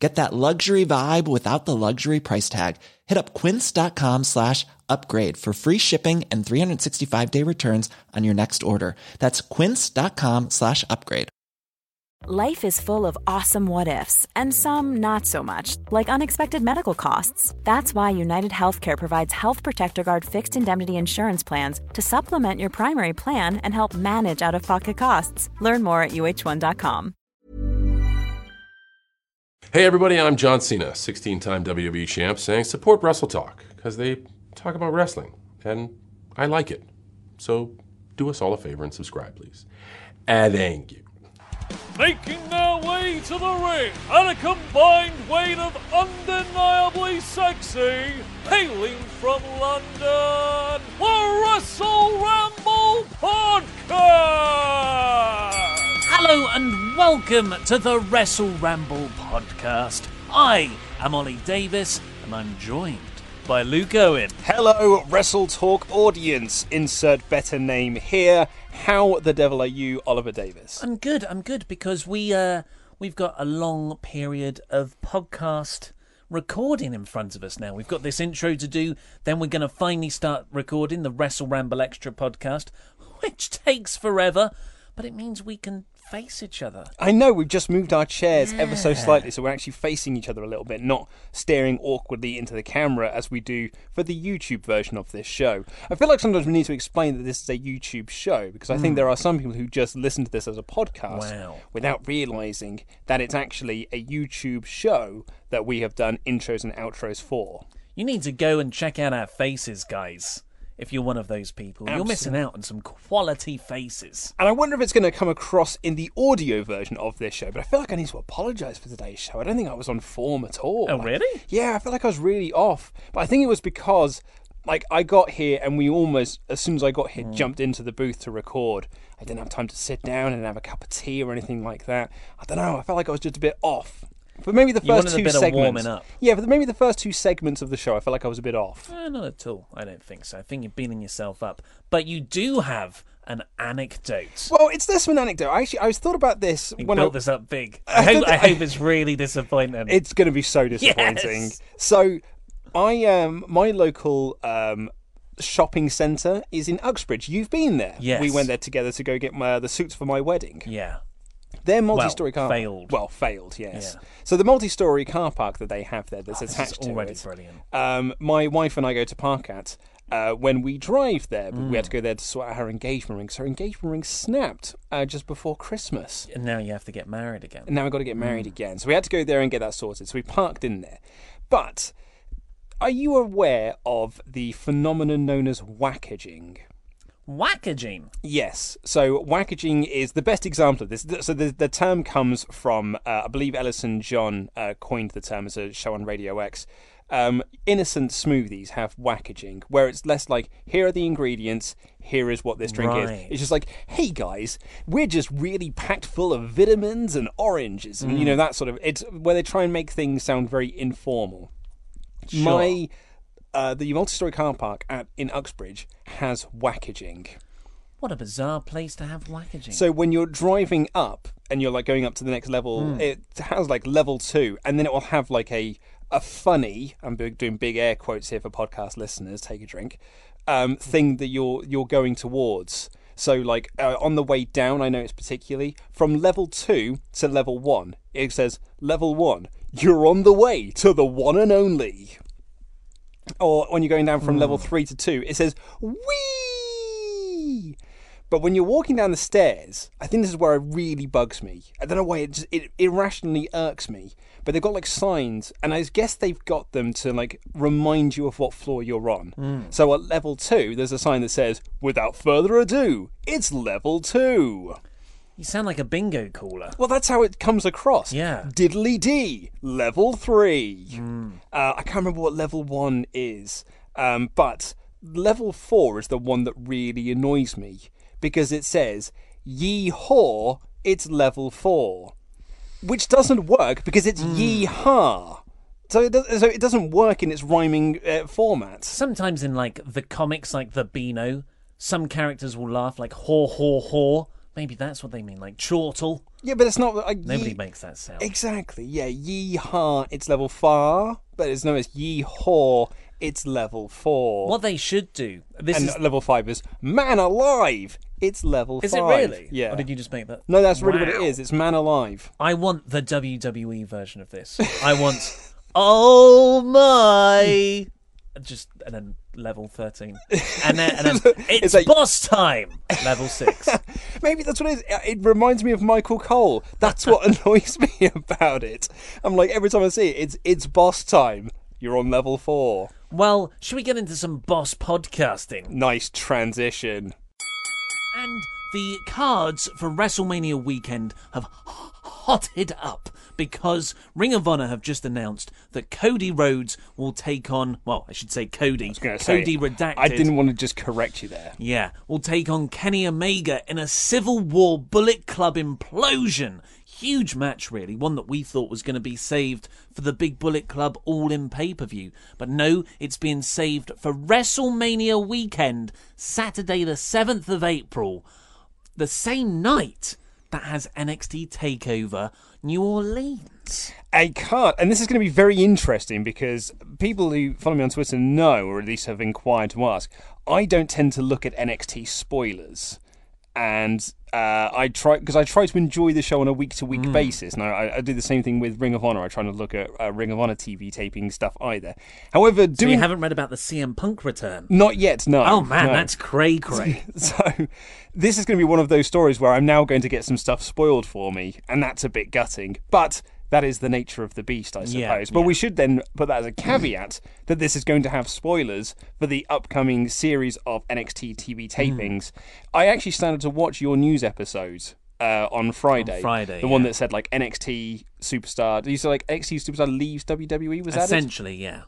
Get that luxury vibe without the luxury price tag. Hit up quince.com slash upgrade for free shipping and 365 day returns on your next order. That's quince.com slash upgrade. Life is full of awesome what ifs, and some not so much, like unexpected medical costs. That's why United Healthcare provides Health Protector Guard fixed indemnity insurance plans to supplement your primary plan and help manage out of pocket costs. Learn more at uh1.com. Hey everybody, I'm John Cena, 16-time WWE champ, saying support Wrestle Talk because they talk about wrestling and I like it. So do us all a favor and subscribe, please. And thank you. Making their way to the ring at a combined weight of undeniably sexy, hailing from London, the Wrestle Ramble Podcast! Hello and welcome to the Wrestle Ramble Podcast. I am Ollie Davis and I'm joined by Luke Owen. Hello, Wrestle Talk audience. Insert better name here. How the devil are you, Oliver Davis? I'm good. I'm good because we uh we've got a long period of podcast recording in front of us now. We've got this intro to do, then we're going to finally start recording the Wrestle Ramble Extra podcast, which takes forever, but it means we can face each other. I know we've just moved our chairs ever so slightly, so we're actually facing each other a little bit, not staring awkwardly into the camera as we do for the YouTube version of this show. I feel like sometimes we need to explain that this is a YouTube show because I think hmm. there are some people who just listen to this as a podcast Wow. without realizing that it's actually a YouTube show that we have done intros and outros for. You need to go and check out our faces, guys. If you're one of those people, you're missing out on some quality faces. And I wonder if it's going to come across in the audio version of this show, but I feel like I need to apologise for today's show. I don't think I was on form at all. Oh, really? Yeah, I feel like I was really off. But I think it was because, like, I got here and we almost, as soon as I got here, Hmm. jumped into the booth to record. I didn't have time to sit down and have a cup of tea or anything like that. I don't know. I felt like I was just a bit off. For maybe the first two segments. warming up. Yeah, for maybe the first two segments of the show, I felt like I was a bit off. Eh, not at all. I don't think so. I think you're beating yourself up. But you do have an anecdote. Well, it's this one anecdote. I actually, I was thought about this You when built I, this up big. I I hope, I hope it's really disappointing. It's going to be so disappointing. Yes. So, I um, my local um, shopping centre is in Uxbridge. You've been there. Yes. We went there together to go get my, the suits for my wedding. yeah. Their multi-story Well, car failed. Well, failed. Yes. Yeah. So the multi-story car park that they have there that's is attached to already it. brilliant. Um, my wife and I go to park at. Uh, when we drive there, but we Mm. had to go there to sort out her engagement ring. So her engagement ring snapped uh, just before Christmas. And now you have to get married again. And now we've got to get married Mm. again. So we had to go there and get that sorted. So we parked in there. But are you aware of the phenomenon known as whackaging? Wackaging. Yes. So whackaging is the best example of this. So the, the term comes from, uh, I believe Ellison John uh, coined the term as a show on Radio X. Um, innocent smoothies have whackaging, where it's less like, here are the ingredients, here is what this drink Right. is. It's just like, hey guys, we're just really packed full of vitamins and oranges, and you know that sort of. It's where they try and make things sound very informal. My uh, the multi-story car park at in Uxbridge has whackaging. What a bizarre place to have wackaging. So when you're driving up and you're like going up to the next level, Hmm. it has like level two, and then it will have like a a funny. I'm doing big air quotes here for podcast listeners. Take a drink. Um, thing that you're you're going towards. So like uh, on the way down, I know it's particularly from level two to level one. It says level one. You're on the way to the one and only. Or when you're going down from level hmm. three to two, it says wee. But when you're walking down the stairs, I think this is where it really bugs me. I don't know why it just it irrationally irks me. But they've got like signs, and I guess they've got them to like remind you of what floor you're on. Hmm. So at level two, there's a sign that says, "Without further ado, it's level two. You sound like a bingo caller. Well, that's how it comes across. Yeah. Diddly D, level three. Uh, I can't remember what level one is, um, but level four is the one that really annoys me because it says Yee Haw, it's level four, which doesn't work because it's Yee Ha. So it, does, so it doesn't work in its rhyming uh, format. Sometimes in like the comics, like the Beano, some characters will laugh like haw haw haw. Maybe that's what they mean, like chortle. Yeah, but it's not. Nobody yee- makes that sound. Exactly. Yeah. Yee Ha, it's level far, but it's known as Yee Haw, it's level four. What they should do. This and is. level five is Man Alive. It's level Is it five. really? Yeah. Or did you just make that? No, that's really what it is. It's Man Alive. I want the WWE version of this. I want. oh my! Just and then level thirteen, and then and then it's, It's like- boss time. Level six. Maybe that's what it is. It reminds me of Michael Cole. That's what annoys me about it. I'm like every time I see it, it's it's boss time. You're on level four. Well, should we get into some boss podcasting? Nice transition. And the cards for WrestleMania weekend have hotted up because Ring of Honor have just announced that Cody Rhodes will take on, well, I should say Cody. Gonna say, Cody Redacted. I didn't want to just correct you there. Yeah, will take on Kenny Omega in a Civil War Bullet Club implosion. Huge match, really. One that we thought was going to be saved for the Big Bullet Club all in pay per view. But no, it's being saved for WrestleMania weekend, Saturday, the 7th of April, the same night that has NXT TakeOver New Orleans. a card, and this is going to be very interesting because people who follow me on Twitter know, or at least have inquired to ask, I don't tend to look at NXT spoilers, and uh, I try because I try to enjoy the show on a week to week basis. And I, I do the same thing with Ring of Honor. I try to look at uh, Ring of Honor TV taping stuff either. However, So doing you haven't read about the CM Punk return? not yet, no. Oh man, no. that's cray cray. So, this is going to be one of those stories where I'm now going to get some stuff spoiled for me, and that's a bit gutting. But that is the nature of the beast, I suppose. Yeah, but yeah. we should then put that as a caveat that this is going to have spoilers for the upcoming series of NXT TV Hmm. tapings. I actually started to watch your news episode. Uh, on Friday, Friday, the one that said like NXT superstar. You said like NXT superstar leaves WWE. Was that it? Essentially, yeah.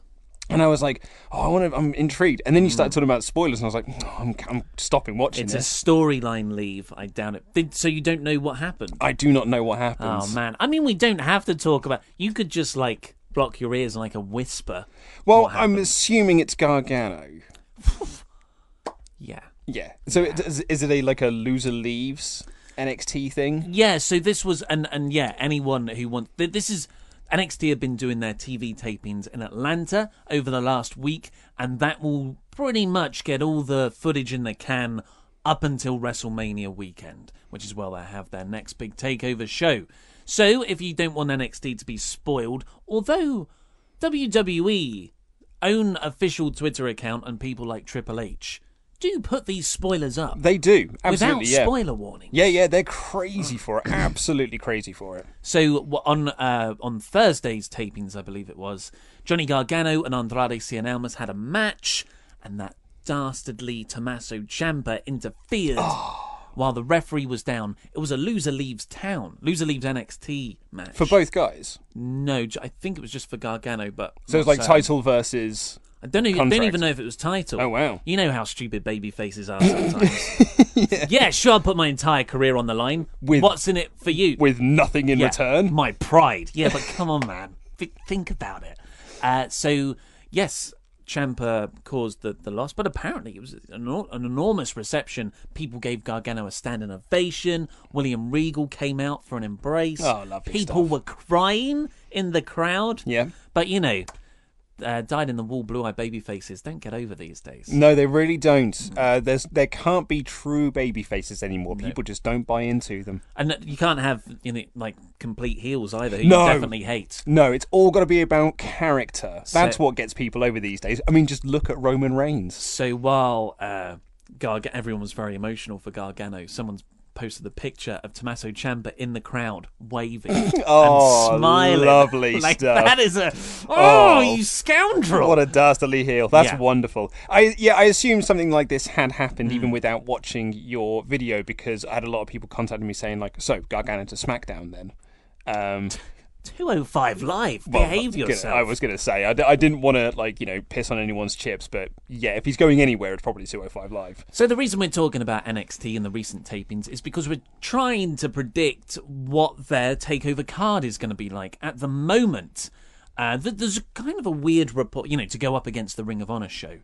And I was like, oh, I want to. I'm intrigued. And then you started mm. talking about spoilers, and I was like, oh, I'm, I'm stopping watching It's a this. storyline leave. I doubt it. Did- So you don't know what happened? I do not know what happened. Oh man! I mean, we don't have to talk about. You could just like block your ears and like a whisper. well, what I'm happened. assuming it's Gargano. Yeah. Yeah. So it, is, is it a like a loser leaves NXT thing? Yeah. So this was and and yeah, anyone who wants th- this is NXT have been doing their TV tapings in Atlanta over the last week, and that will pretty much get all the footage in the can up until WrestleMania weekend, which is where they have their next big takeover show. So if you don't want NXT to be spoiled, although WWE own official Twitter account and people like Triple H do put these spoilers up They do absolutely. without yeah. spoiler warning. Yeah, yeah, they're crazy for it. Absolutely crazy for it. So on uh, on Thursday's tapings, I believe it was, Johnny Gargano and Andrade Cien Almas had a match, and that dastardly Tommaso Ciampa interfered while the referee was down. It was a loser leaves town, loser leaves NXT match For both guys. No, I think it was just for Gargano, but So it's not like certain. title versus. I don't even, don't even know if it was title. Oh, wow. You know how stupid baby faces are sometimes. yeah. sure, I'll put my entire career on the line. With- What's in it for you? With nothing in Yeah, return. My pride. Yeah, but come on, man. Think about it. Uh, so, yes, Ciampa caused the, the loss, but apparently it was an, an enormous reception. People gave Gargano a standing ovation. William Regal came out for an embrace. Oh, lovely People stuff. were crying in the crowd. Yeah. But, you know, uh, dyed in the wool, blue eyed baby faces don't get over these days. No, they really don't. Uh, there's there can't be true baby faces anymore. People just don't buy into them. And you can't have, you know, like complete heels either, who No. you definitely hate. No, it's all got to be about character. That's So- what gets people over these days. I mean, just look at Roman Reigns. So while uh, Garg- everyone was very emotional for Gargano, someone's posted the picture of Tommaso Ciampa in the crowd waving Oh, and smiling. lovely like, stuff. That is a oh, Oh, you scoundrel! What a dastardly heel. That's Yeah. wonderful. I yeah, I assumed something like this had happened Mm. even without watching your video because I had a lot of people contacting me saying like, "So Gargano to SmackDown then." Um, 205 live. Well, Behave I was gonna- yourself. I was going to say, I, d- I didn't want to, like, you know, piss on anyone's chips, but yeah, if he's going anywhere, it's probably 205 Live. So the reason we're talking about NXT and the recent tapings is because we're trying to predict what their takeover card is going to be like. At the moment, uh, th- there's kind of a weird report, you know, to go up against the Ring of Honor show.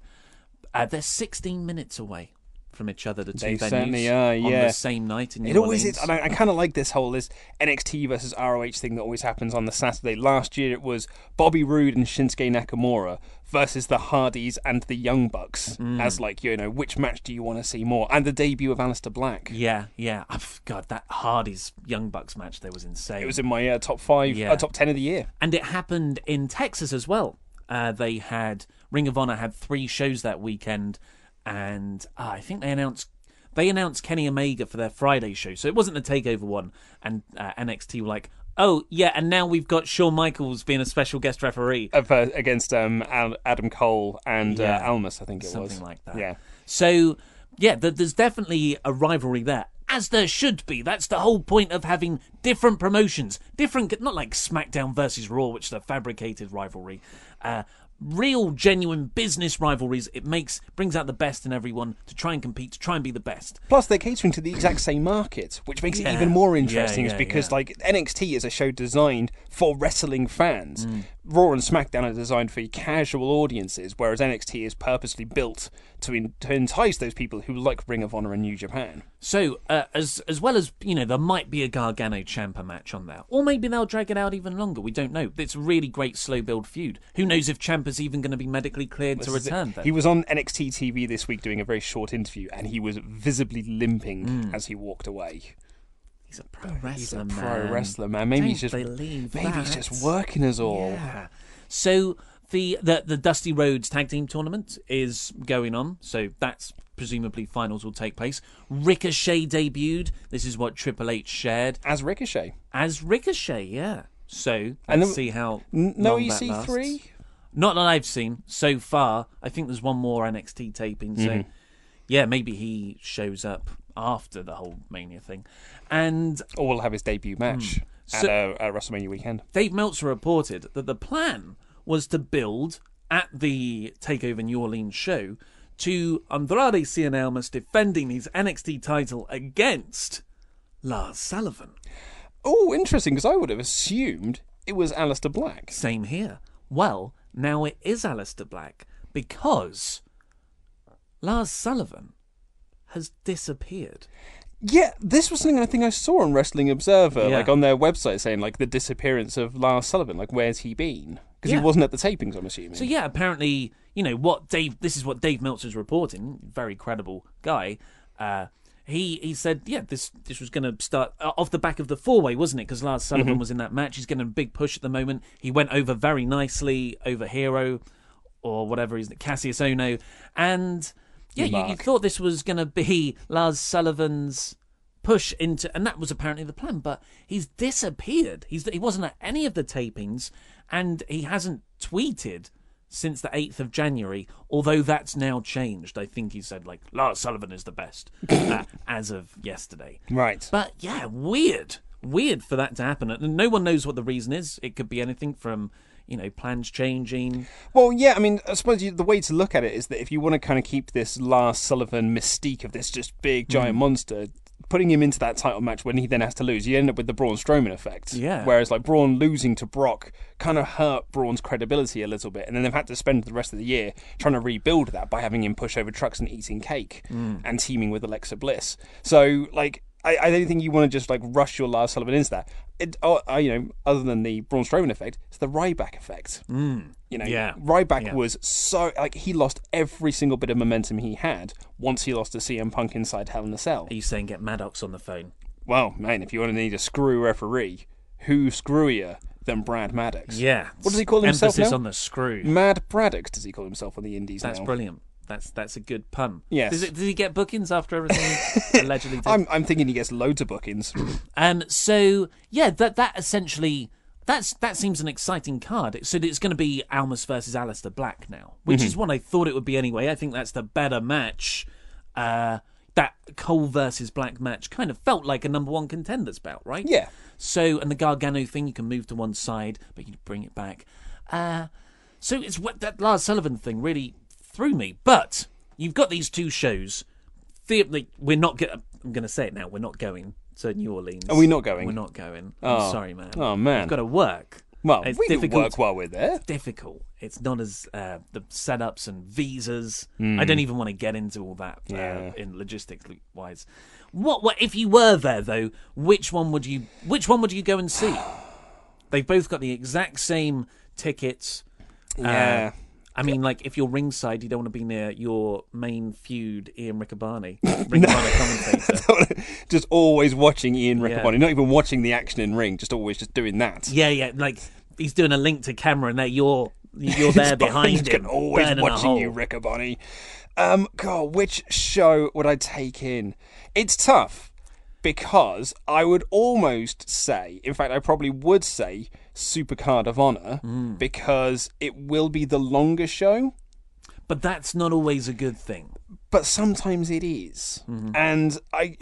Uh, they're 16 minutes away from each other, the two They venues, certainly are, on the same night in New It always Orleans. is, and I, I kind of like this whole this NXT versus ROH thing that always happens on the Saturday. Last year it was Bobby Roode and Shinsuke Nakamura versus the Hardys and the Young Bucks Mm. as like you know which match do you want to see more, and the debut of Aleister Black. Yeah, yeah. Oh, God, that Hardy's Young Bucks match there was insane. It was in my uh, top five, Yeah. uh, top ten of the year. and it happened in Texas as well. Uh, they had Ring of Honor had three shows that weekend, and uh, I think they announced they announced Kenny Omega for their Friday show. So it wasn't a takeover one, and uh, NXT were like, "Oh yeah," and now we've got Shawn Michaels being a special guest referee. Uh, against um, Adam Cole and Yeah. uh, Almas, I think it Something was something like that. Yeah, So yeah, th- there's definitely a rivalry there. As there should be. That's the whole point of having different promotions. Different, not like SmackDown versus Raw, which is a fabricated rivalry. Uh, real, genuine business rivalries. It makes brings out the best in everyone to try and compete, to try and be the best. Plus, they're catering to the exact same market, which makes Yeah. it even more Yeah, interesting. is because yeah. like NXT is a show designed for wrestling fans. Mm. Raw and SmackDown are designed for casual audiences, whereas NXT is purposely built to, in, to entice those people who like Ring of Honor and New Japan. So, uh, as as well as you know, there might be a Gargano Ciampa match on there, or maybe they'll drag it out even longer. We don't know. It's a really great slow build feud. Who knows if Ciampa's even going to be medically cleared to This is it. return? He was on NXT TV this week doing a very short interview, and he was visibly limping Mm. as he walked away. He's a pro wrestler, He's a man. pro wrestler, man. Maybe Don't he's just maybe he's just working us all. Yeah. So the, the the Dusty Rhodes Tag Team Tournament is going on. So that's presumably finals will take place. Ricochet debuted. This is what Triple H shared As Ricochet, as Ricochet. Yeah. So let's And then- see how N- no that EC3. Not that I've seen so far. I think there's one more NXT taping. So Mm-hmm. yeah, maybe he shows up after the whole Mania thing. And or will have his debut match Hmm. So- at, uh, at WrestleMania weekend. Dave Meltzer reported that the plan was to build at the Takeover New Orleans show to Andrade Cien Almas defending his NXT title against Lars Sullivan. Oh, interesting, because I would have assumed it was Aleister Black. Same here. Well, now it is Aleister Black because Lars Sullivan has disappeared. Yeah, this was something I think I saw on Wrestling Observer, Yeah. like on their website, saying like the disappearance of Lars Sullivan. Like, where's he been? Because Yeah. he wasn't at the tapings, I'm assuming. So yeah, apparently, you know what Dave. This is what Dave Meltzer's reporting. Very credible guy. Uh, he he said, yeah, this this was going to start uh, off the back of the four way, wasn't it? Because Lars Sullivan was in that match. He's getting a big push at the moment. He went over very nicely over Hero or whatever he's Cassius Ohno, and yeah, you, you thought this was going to be Lars Sullivan's push into, and that was apparently the plan. But he's disappeared. He's he wasn't at any of the tapings, and he hasn't tweeted since the eighth of January. Although that's now changed. I think he said like Lars Sullivan is the best uh, as of yesterday. right. But yeah, weird, weird for that to happen, and no one knows what the reason is. It could be anything from you know plans changing. Well, yeah, I mean, I suppose you, the way to look at it is that if you want to kind of keep this Lars Sullivan mystique of this just big giant Mm. monster, putting him into that title match when he then has to lose, you end up with the Braun Strowman effect. Yeah. Whereas like Braun losing to Brock kind of hurt Braun's credibility a little bit, and then they've had to spend the rest of the year trying to rebuild that by having him push over trucks and eating cake Mm. and teaming with Alexa Bliss. So like. I, I don't think you want to just like rush your Lars Sullivan into that. It, oh, uh, you know, other than the Braun Strowman effect, it's the Ryback effect. Mm. You know, Yeah. Ryback Yeah. was so like he lost every single bit of momentum he had once he lost to CM Punk inside Hell in a Cell. Are you saying get Maddox on the phone? Well, man, if you want to need a screw referee, who screwier than Brad Maddox? Yeah. What does he call himself Emphasis now? on the screw. Mad Braddock does he call himself on the Indies That's now? brilliant. That's that's a good pun. Yes. Does, it, does he get bookings after everything allegedly? Did? I'm I'm thinking he gets loads of bookings. Um. So yeah, that that essentially that's that seems an exciting card. So it's going to be Almas versus Aleister Black now, which Mm-hmm. is what I thought it would be anyway. I think that's the better match. Uh, that Cole versus Black match kind of felt like a number one contenders bout, right? Yeah. So, and the Gargano thing, you can move to one side, but you bring it back. Uh, so it's what that Lars Sullivan thing really threw me. But you've got these two shows. The, we're not. Go- I'm going to say it now. We're not going to New Orleans. Are we not going? We're not going. Oh. I'm sorry, man. Oh, man. We've got to work. Well, it's we can work while we're there. It's difficult. It's not as uh, the setups and visas. I don't even want to get into all that uh. Yeah. in logistics wise. What, what if you were there though? Which one would you? Which one would you go and see? They've both got the exact same tickets. Uh, Yeah. I mean, like if you're ringside, you don't want to be near your main feud, Ian Riccaboni, Ring of commentator. just always watching Ian Yeah. Not even watching the action in ring, just always just doing that. Yeah, yeah, like he's doing a link to camera, and there you're you're there behind him, always watching you. Riccaboni. Um, God, which show would I take in? It's tough because I would almost say, in fact, I probably would say Supercard of Honor Hmm. because it will be the longer show. But that's not always a good thing. but sometimes it is. Mm-hmm. And I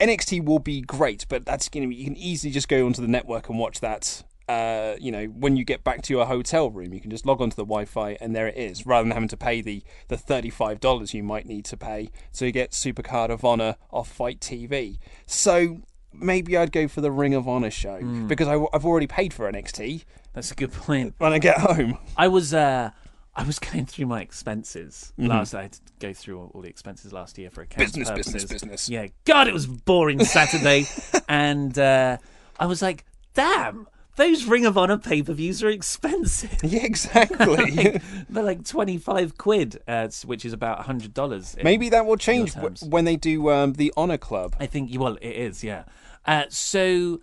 NXT will be great, but that's to be you can easily just go onto the network and watch that. Uh, you know, when you get back to your hotel room, you can just log onto the Wi-Fi and there it is, rather than having to pay the the thirty-five dollars you might need to pay to get Supercard of Honor off FITE TV. So maybe I'd go for the Ring of Honor show Mm. because I, have already paid for NXT That's a good point. when I get home. I was uh I was going through my expenses Mm-hmm. last. I had to go through all, all the expenses last year for accounts Business, business, purposes. business. Yeah, God, it was boring Saturday, and uh, I was like, "Damn, those Ring of Honor pay per views are expensive. Yeah, exactly. They're like twenty five quid, uh, which is about hundred dollars. maybe that will change w- when they do um, the Honor Club. I think well, it is, yeah. Uh, so,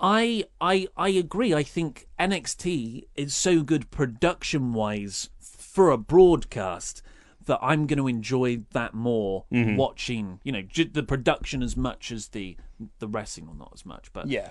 I I I agree. I think NXT is so good production wise for a broadcast that I'm going to enjoy that more Mm-hmm. watching. You know, j- the production as much as the the wrestling, or not as much, but Yeah.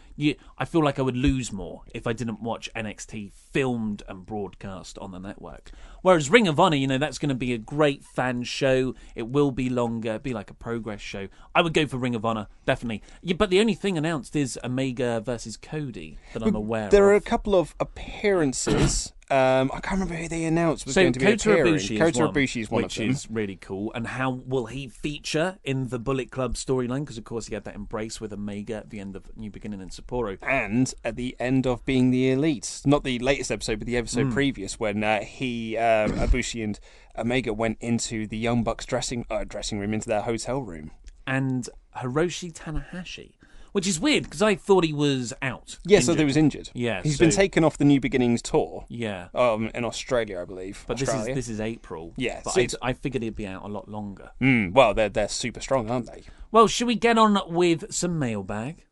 I feel like I would lose more if I didn't watch NXT filmed and broadcast on the network. Whereas Ring of Honor, you know, that's going to be a great fan show. It will be longer, be like a progress show. I would go for Ring of Honor, definitely. Yeah, but the only thing announced is Omega versus Cody that I'm aware of. There are a couple of appearances. Um, I can't remember who they announced was so going to be Kota appearing. Ibushi is Kota one, Ibushi is one which of them. is really cool. And how will he feature in the Bullet Club storyline? Because of course he had that embrace with Omega at the end of New Beginning and Sapporo. And at the end of being the elite, not the latest episode, but the episode previous, when uh, he, um, Ibushi, and Omega went into the Young Bucks dressing uh, dressing room, into their hotel room. and Hiroshi Tanahashi, which is weird because I thought he was out. Yeah, so they was injured. Yeah, he's been taken off the New Beginnings tour. Yeah, Um, in Australia, I believe. but this is this is April. Yeah, but so I, I figured he'd be out a lot longer. Mm, well, they're they're super strong, aren't they? Well, should we get on with some mailbag?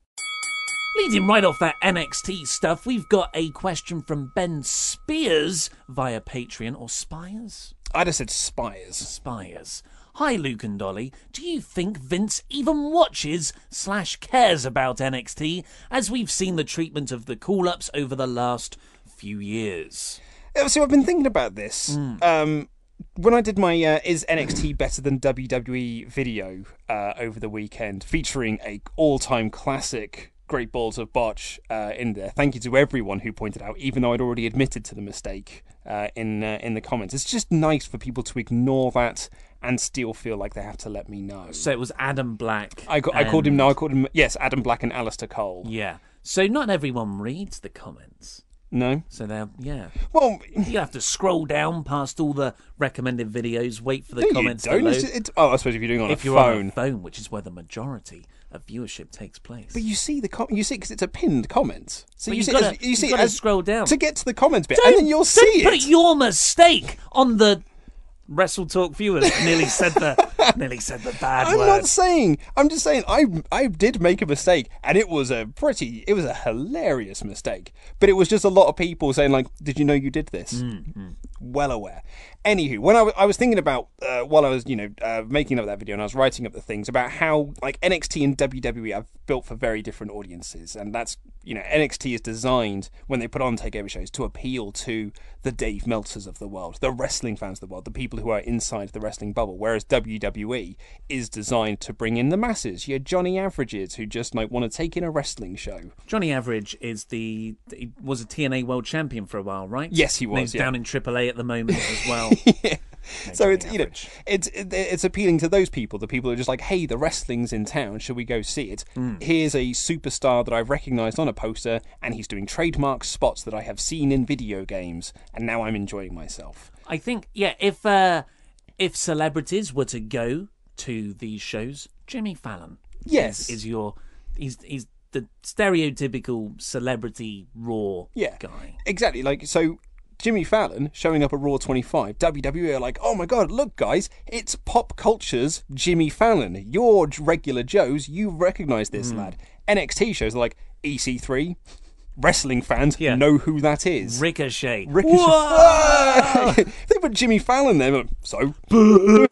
Leading right off that NXT stuff, we've got a question from Ben Spears via Patreon or Spires. I'd have said Spires. Spires. Hi, Luke and Dolly. Do you think Vince even watches slash cares about NXT as we've seen the treatment of the call ups over the last few years? Uh, So I've been thinking about this. Hmm. Um, when I did my uh, "Is NXT better than WWE?" video uh, over the weekend, featuring a all-time classic Great Balls of Botch uh, in there. Thank you to everyone who pointed out, even though I'd already admitted to the mistake uh, in uh, in the comments. It's just nice for people to ignore that and still feel like they have to let me know. So it was Adam Black. I, ca- I called him. and- No, I called him. Yes, Adam Black and Aleister Cole. Yeah. So not everyone reads the comments. No. So they're, yeah. Well, You have to scroll down past all the recommended videos, wait for the no, comments to don't. It's- it's- oh, I suppose if you're doing it on if a you're phone. on a phone, which is where the majority of viewership takes place. But you see the com- you see because it's a pinned comment. So But you see, gotta- as, you see gotta as- scroll down. to get to the comments bit, Don't- and then you'll see it. put your mistake on the Wrestle Talk viewers. nearly said the nearly said the bad I'm word. not saying. I'm just saying. I I did make a mistake, and it was a pretty. It was a hilarious mistake. But it was just a lot of people saying like, "Did you know you did this?" Mm, well aware. Anywho, when I was thinking about uh, while I was you know uh, making up that video and I was writing up the things about how like NXT and WWE are built for very different audiences, and that's you know NXT is designed when they put on takeover shows to appeal to the Dave Meltzers of the world, the wrestling fans of the world, the people who are inside the wrestling bubble, whereas WWE is designed to bring in the masses, your Johnny Averages who just might want to take in a wrestling show. Johnny Average is the he was a TNA World Champion for a while, right? Yes, he And was, He's yeah. down in AAA at the moment as well. So it's you know it's it's appealing to those people the people who are just like hey the wrestling's in town should we go see it Hmm. here's a superstar that i've recognized on a poster and he's doing trademark spots that i have seen in video games and now i'm enjoying myself I think, yeah, if uh, if celebrities were to go to these shows, Jimmy Fallon, Yes. is, is your he's he's the stereotypical celebrity raw yeah guy. exactly like so Jimmy Fallon showing up at Raw 25, WWE are like, oh my god, look guys, it's pop culture's Jimmy Fallon. You're regular Joes, you recognise this Hmm. lad. NXT shows are like EC3, wrestling fans Yeah. know who that is. Ricochet. Ricochet. they put Jimmy Fallon there. like, So,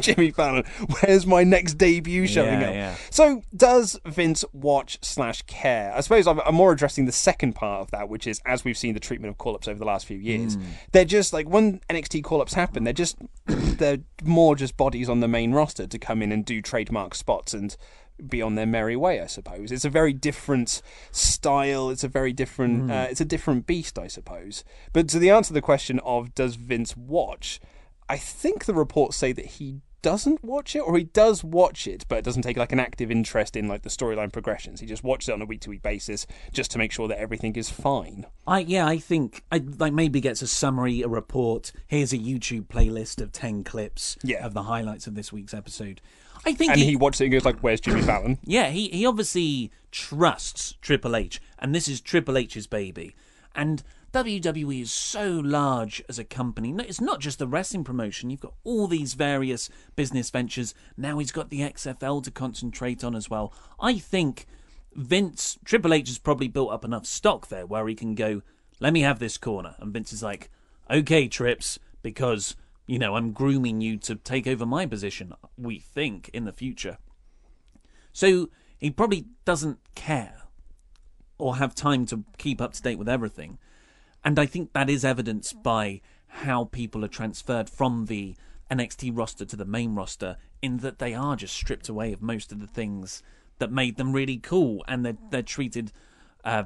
Jimmy Fallon, where's my next debut showing Yeah, up? yeah. So, does Vince watch slash care? I suppose I'm, I'm more addressing the second part of that, which is as we've seen the treatment of call ups over the last few years, Hmm. they're just like when NXT call ups happen, they're just they're more just bodies on the main roster to come in and do trademark spots and be on their merry way, I suppose. It's a very different style. It's a very different. Uh, it's a different beast, I suppose. But to the answer to the question of does Vince watch, I think the reports say that he doesn't watch it, or he does watch it, but doesn't take like an active interest in like the storyline progressions. He just watches it on a week to week basis, just to make sure that everything is fine. I yeah, I think I like maybe gets a summary, a report. Here's a YouTube playlist of ten clips Yeah. of the highlights of this week's episode. I think And he, he watches it and goes like, "Where's Jimmy Fallon?" yeah, he he obviously trusts Triple H, and this is Triple H's baby. And WWE is so large as a company. It's not just the wrestling promotion. You've got all these various business ventures. Now he's got the XFL to concentrate on as well. I think Vince Triple H has probably built up enough stock there where he can go, let me have this corner. And Vince is like, okay, Trips, because, you know, I'm grooming you to take over my position, we think, in the future. So he probably doesn't care or have time to keep up to date with everything. And I think that is evidenced by how people are transferred from the NXT roster to the main roster, in that they are just stripped away of most of the things that made them really cool, and they're they're treated uh,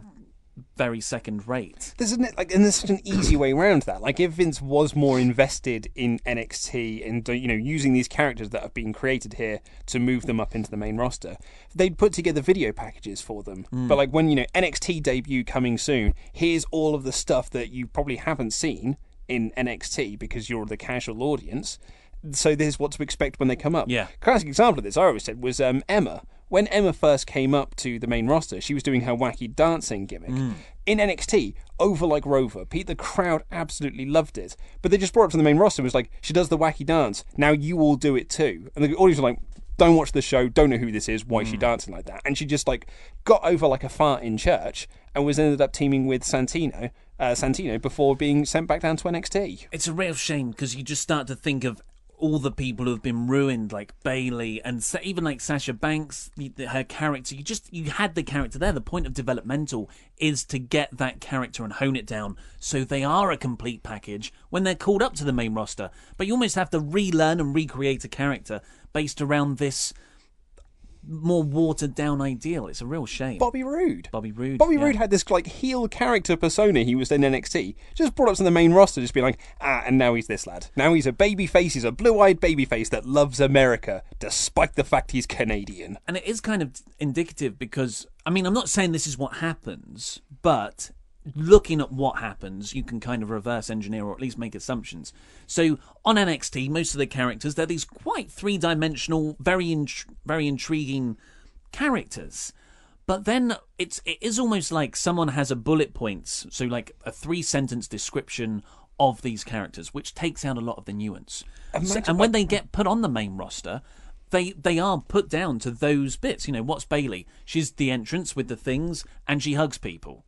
very second rate. There's an, like, and there's such an easy way around that. Like, if Vince was more invested in NXT and you know using these characters that have been created here to move them up into the main roster, they'd put together video packages for them. But like when you know NXT debut coming soon, here's all of the stuff that you probably haven't seen in NXT because you're the casual audience. So this is what to expect when they come up. Yeah. Classic example of this I always said was um, Emma. When Emma first came up to the main roster, she was doing her wacky dancing gimmick. In NXT, over like Rover, Pete, the crowd absolutely loved it. But they just brought it to the main roster and was like, she does the wacky dance. Now you all do it too. And the audience were like, don't watch the show, don't know who this is, why is she dancing like that? And she just like got over like a fart in church and was ended up teaming with Santino, uh, Santino before being sent back down to NXT. It's a real shame because you just start to think of all the people who have been ruined, like Bayley and even like Sasha Banks, her character. You just you had the character there. The point of developmental is to get that character and hone it down so they are a complete package when they're called up to the main roster. But you almost have to relearn and recreate a character based around this more watered down ideal. It's a real shame. Bobby Roode. Bobby Roode, Bobby yeah. Roode had this like heel character persona. He was in NXT. Just brought up to the main roster, just being like, ah, and now he's this lad. Now he's a baby face. He's a blue-eyed baby face that loves America, despite the fact he's Canadian. and it is kind of indicative because I mean I'm not saying this is what happens, but looking at what happens, you can kind of reverse engineer or at least make assumptions. So on NXT, most of the characters they're these quite three-dimensional, very int- very intriguing characters. But then it's it is almost like someone has a bullet points, so like a three sentence description of these characters, which takes out a lot of the nuance. So- and when they get put on the main roster, they they are put down to those bits. You know, what's Bayley? She's the entrance with the things, and she hugs people,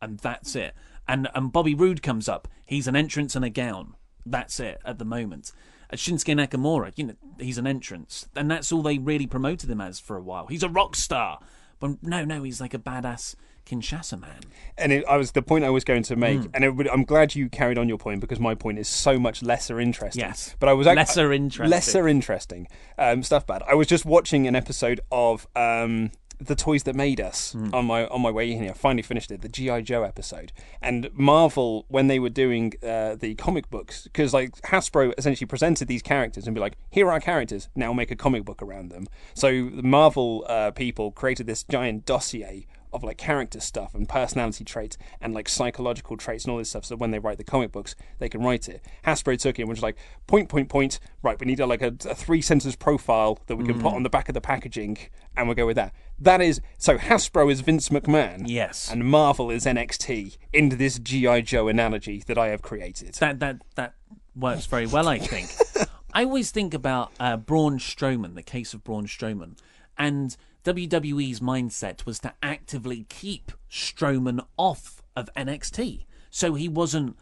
and that's it. And and Bobby Roode comes up. He's an entrance and a gown. That's it at the moment. Uh, Shinsuke Nakamura, you know, he's an entrance, and that's all they really promoted him as for a while. He's a rock star, but no, no, he's like a badass Kinshasa man. and it, I was the point I was going to make, and it would, I'm glad you carried on your point because my point is so much lesser interesting. Yes. but I was Lesser interesting. lesser interesting um, stuff. Bad. I was just watching an episode of um, the Toys That Made Us Hmm. on my on my way in here. I finally finished it, the GI Joe episode, and Marvel when they were doing uh, the comic books because like Hasbro essentially presented these characters and be like, here are our characters, now make a comic book around them. So the Marvel uh, people created this giant dossier of like character stuff and personality traits and like psychological traits and all this stuff. So when they write the comic books, they can write it. Hasbro took it and was like point, point, point. Right, we need a, like a, a three sentence profile that we can put on the back of the packaging, and we'll go with that. That is so. Hasbro is Vince McMahon, Yes. and Marvel is NXT. Into this GI Joe analogy that I have created. That that that works very well, I think. I always think about uh, Braun Strowman, the case of Braun Strowman, and WWE's mindset was to actively keep Strowman off of NXT, so he wasn't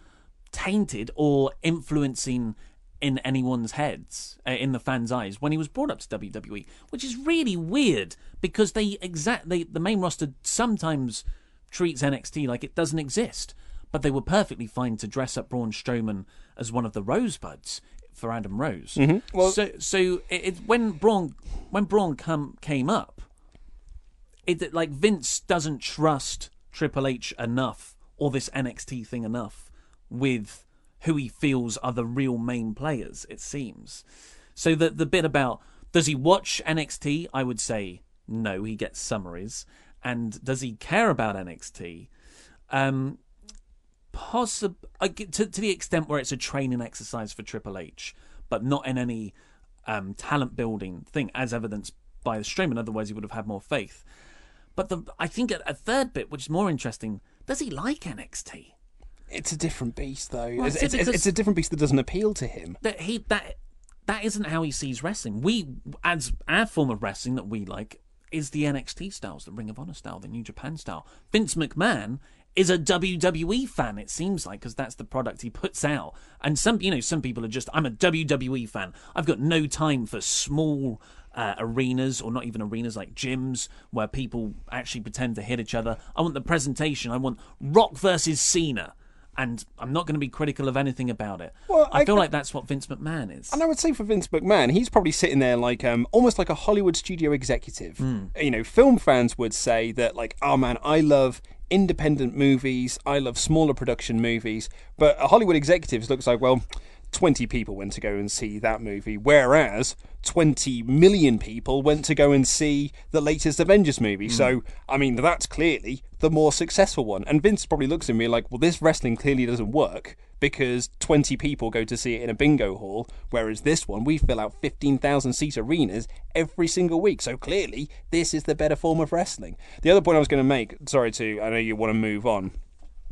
tainted or influencing in anyone's heads, uh, in the fans' eyes, when he was brought up to WWE, which is really weird because they exact they, the main roster sometimes treats NXT like it doesn't exist, but they were perfectly fine to dress up Braun Strowman as one of the Rosebuds for Adam Rose. Well- so so it, it, when Braun when Braun come came up, it like Vince doesn't trust Triple H enough or this NXT thing enough with who he feels are the real main players. It seems so that the bit about does he watch NXT? I would say no. He gets summaries, and does he care about NXT? Um, to to the extent where it's a training exercise for Triple H, but not in any um, talent building thing, as evidenced by the Strowman. Otherwise, he would have had more faith. But the I think a, a third bit, which is more interesting, does he like NXT? It's a different beast, though. Well, it's, it's, it's, it's a different beast that doesn't appeal to him. That he that that isn't how he sees wrestling. We, as our form of wrestling that we like, is the NXT styles, the Ring of Honor style, the New Japan style. Vince McMahon is a WWE fan. It seems like because that's the product he puts out. And some, you know, some people are just, I'm a WWE fan. I've got no time for small. Uh, arenas or not even arenas like gyms where people actually pretend to hit each other. I want the presentation. I want Rock versus Cena, and I'm not going to be critical of anything about it. Well, I, I- feel like that's what Vince McMahon is. And I would say for Vince McMahon, he's probably sitting there like um, almost like a Hollywood studio executive. You know, film fans would say that like, oh man, I love independent movies, I love smaller production movies, but a Hollywood executives looks like well. 20 people went to go and see that movie, whereas 20 million people went to go and see the latest Avengers movie. Hmm. So, I mean, that's clearly the more successful one. And Vince probably looks at me like, well, this wrestling clearly doesn't work because 20 people go to see it in a bingo hall, whereas this one, we fill out 15,000 seat arenas every single week. So clearly, this is the better form of wrestling. The other point I was going to make, sorry to, I know you want to move on.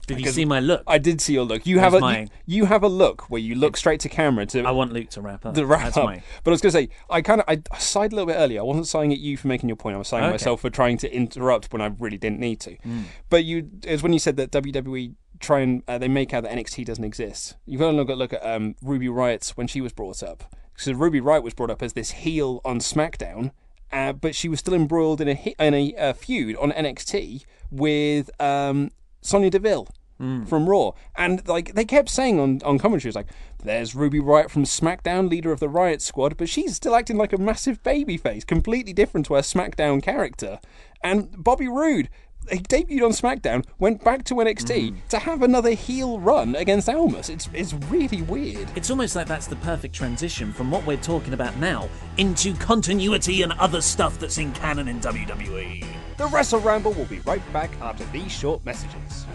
Did you see my look? I did see your look. You have a That's you, you have a look where you look straight to camera to I want Luke to wrap up. the wrap That's up. my- But I was going to say, I kind of I sighed a little bit earlier. I wasn't sighing at you for making your point. I was sighing at Okay. myself for trying to interrupt when I really didn't need to. Hmm. But you, it was when you said that WWE try and uh, they make out that NXT doesn't exist. You've got to look at look at um, Ruby Riott when she was brought up. So Ruby Riott was brought up as this heel on SmackDown. Uh, but she was still embroiled in a in a uh, feud on NXT with um, Sonya Deville hmm. from Raw, and like they kept saying on on commentary, it's like there's Ruby Riott from SmackDown, leader of the Riott Squad, but she's still acting like a massive baby face, completely different to her SmackDown character. And Bobby Roode. He debuted on SmackDown, went back to NXT hmm. to have another heel run against Almas. It's it's really weird. It's almost like that's the perfect transition from what we're talking about now into continuity and other stuff that's in canon in WWE. The Wrestle Ramble will be right back after these short messages.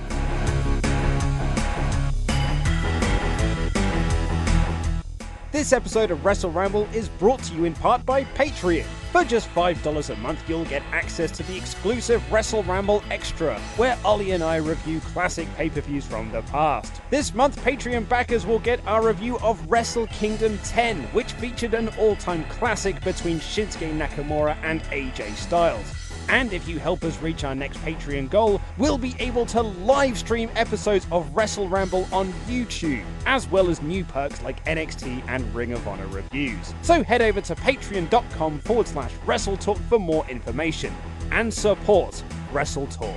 This episode of Wrestle Ramble is brought to you in part by Patreon. For just $5 a month, you'll get access to the exclusive Wrestle Ramble Extra, where Ollie and I review classic pay per views from the past. This month, Patreon backers will get our review of Wrestle Kingdom 10, which featured an all time classic between Shinsuke Nakamura and AJ Styles. And if you help us reach our next Patreon goal, we'll be able to live stream episodes of Wrestle Ramble on YouTube, as well as new perks like NXT and Ring of Honor reviews. So head over to patreon.com forward slash WrestleTalk for more information and support Wrestle Talk.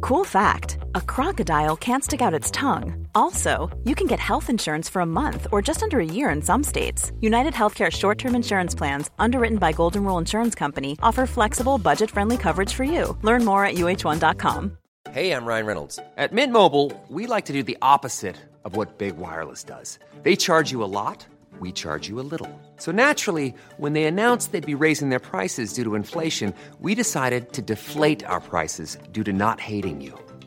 Cool fact a crocodile can't stick out its tongue. Also, you can get health insurance for a month or just under a year in some states. United Healthcare short term insurance plans, underwritten by Golden Rule Insurance Company, offer flexible, budget friendly coverage for you. Learn more at uh1.com. Hey, I'm Ryan Reynolds. At Mint Mobile, we like to do the opposite of what Big Wireless does. They charge you a lot, we charge you a little. So naturally, when they announced they'd be raising their prices due to inflation, we decided to deflate our prices due to not hating you.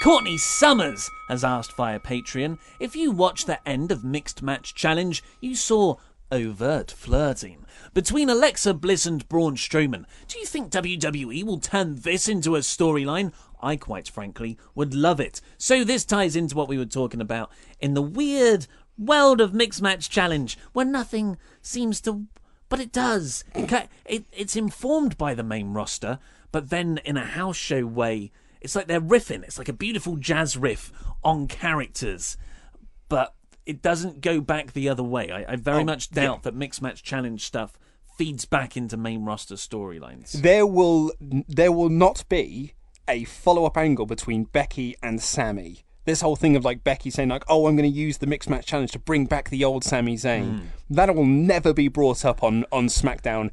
Courtney Summers has asked via Patreon if you watched the end of Mixed Match Challenge, you saw overt flirting between Alexa Bliss and Braun Strowman. Do you think WWE will turn this into a storyline? I quite frankly would love it. So this ties into what we were talking about in the weird world of Mixed Match Challenge, where nothing seems to, but it does. It, it, it's informed by the main roster, but then in a house show way, it's like they're riffing. It's like a beautiful jazz riff on characters, but it doesn't go back the other way. I, I very Oh, much doubt that Mixed Match Challenge stuff feeds back into main roster storylines. There will there will not be a follow up angle between Becky and Sami. This whole thing of like Becky saying like, "Oh, I'm going to use the mixed match challenge to bring back the old Sami Zayn," hmm. that will never be brought up on on SmackDown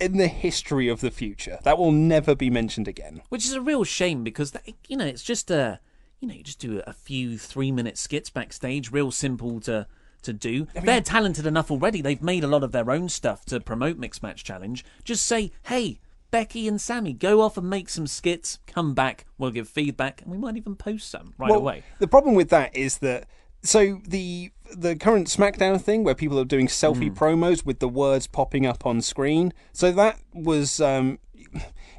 in the history of the future. That will never be mentioned again. which is a real shame because that, you know it's just a you know you just do a few three minute skits backstage real simple to to do. They're talented enough already. They've made a lot of their own stuff to promote mixed match challenge. Just say hey becky and Sami go off and make some skits. Come back. We'll give feedback. And we might even post some right Well, away. The problem with that is that so the the current SmackDown thing where people are doing selfie Hmm. promos with the words popping up on screen. So that was um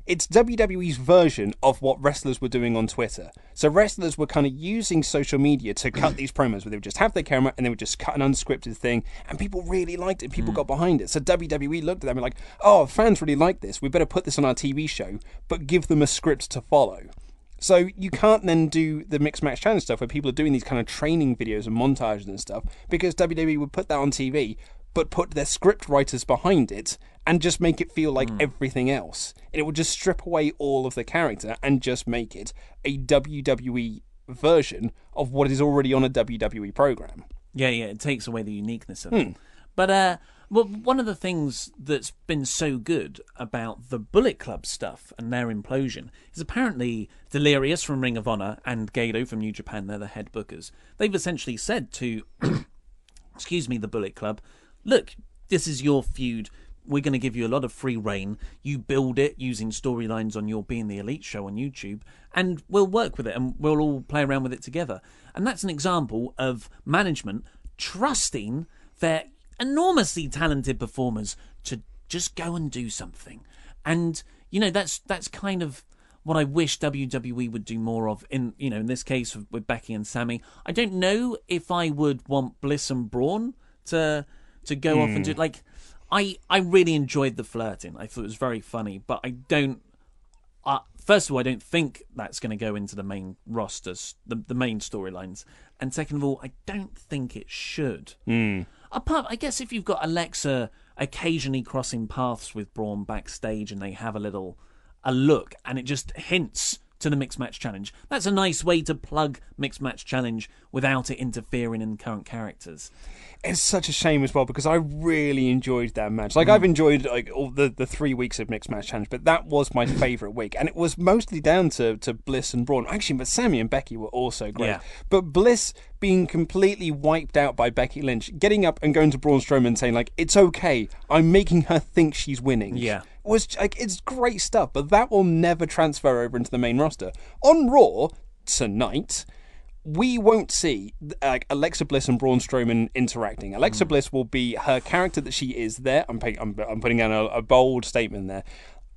it's WWE's version of what wrestlers were doing on Twitter. So wrestlers were kind of using social media to cut these promos where they would just have their camera and they would just cut an unscripted thing and people really liked it. People got behind it. So WWE looked at them and like, "Oh, fans really like this. We better put this on our TV show, but give them a script to follow." So you can't then do the mixed match challenge stuff where people are doing these kind of training videos and montages and stuff because WWE would put that on TV, but put their script writers behind it and just make it feel like everything else. And it would just strip away all of the character and just make it a WWE version of what is already on a WWE program. Yeah, yeah, it takes away the uniqueness of it. But uh, well, one of the things that's been so good about the Bullet Club stuff and their implosion is apparently Delirious from Ring of Honor and Gedo from New Japan, they're the head bookers. They've essentially said to, excuse me, the Bullet Club, look, this is your feud. We're going to give you a lot of free reign. You build it using storylines on your Being the Elite show on YouTube, and we'll work with it and we'll all play around with it together. And that's an example of management trusting their enormously talented performers to just go and do something. And you know that's that's kind of what I wish WWE would do more of in you know in this case with, Becky and Sami. I don't know if I would want Bliss and Braun to to go off and do like I I really enjoyed the flirting. I thought it was very funny, but I don't. Uh, first of all, I don't think that's going to go into the main rosters, the the main storylines, and second of all, I don't think it should. Apart, I guess if you've got Alexa occasionally crossing paths with Braun backstage, and they have a little a look, and it just hints to the mixed match challenge. That's a nice way to plug mixed match challenge without it interfering in current characters. It's such a shame as well because I really enjoyed that match. Like I've mm. enjoyed like all the, the three weeks of mixed match challenge, but that was my favourite week, and it was mostly down to, to Bliss and Braun. Actually, but Sami and Becky were also great. Yeah. But Bliss being completely wiped out by Becky Lynch, getting up and going to Braun Strowman and saying like, "It's okay, I'm making her think she's winning." Yeah. Was like it's great stuff, but that will never transfer over into the main roster. On Raw tonight, we won't see like Alexa Bliss and Braun Strowman interacting. Alexa hmm. Bliss will be her character that she is there. I'm putting, I'm, I'm putting down a, a bold statement there.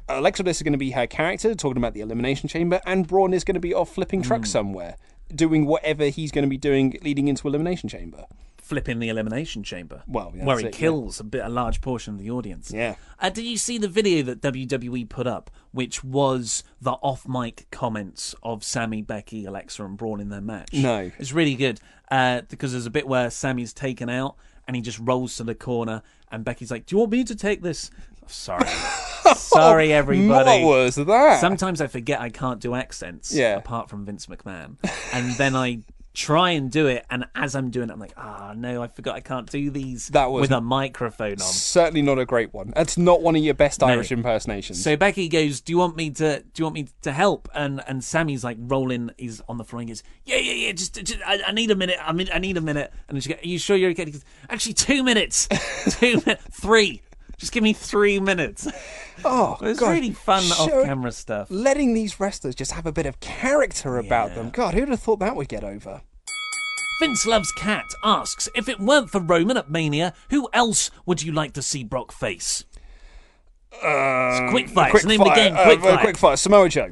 Alexa Bliss is going to be her character, talking about the Elimination Chamber, and Braun is going to be off flipping trucks hmm. somewhere, doing whatever he's going to be doing leading into Elimination Chamber. Flipping the elimination chamber. Well, that's where he it, yeah. kills a bit a large portion of the audience. Yeah. Uh, did you see the video that WWE put up, which was the off-mic comments of Sami, Becky, Alexa, and Braun in their match? No. it's really good uh, because there's a bit where Sami's taken out and he just rolls to the corner, and Becky's like, "Do you want me to take this?" Sorry, sorry, everybody. What was that? Sometimes I forget I can't do accents. Yeah. Apart from Vince McMahon, and then I try and do it, and as I'm doing it, I'm like, ah, no, I forgot I can't do these That was- with a microphone on. Certainly not a great one. That's not one of your best Irish impersonations. So Becky goes, "Do you want me to? Do you want me to help?" And and Sami's like rolling. He's on the floor. and he goes, "Yeah, yeah, yeah. Just, just I, I need a minute. I mean, I need a minute." And she goes, "Are you sure you're okay?" He goes, "Actually, two minutes. two minutes. Three. Just give me three minutes." oh, It was God. really fun Show- off-camera stuff. letting these wrestlers just have a bit of character about Yeah. them. God, who'd have thought that would get over? Vince Loves Cat asks, "If it weren't for Roman at Mania, who else would you like to see Brock face?" Uh, quick fire. quick It's the name of the fire, game, quick uh, fire. quick fire. Samoa Joe.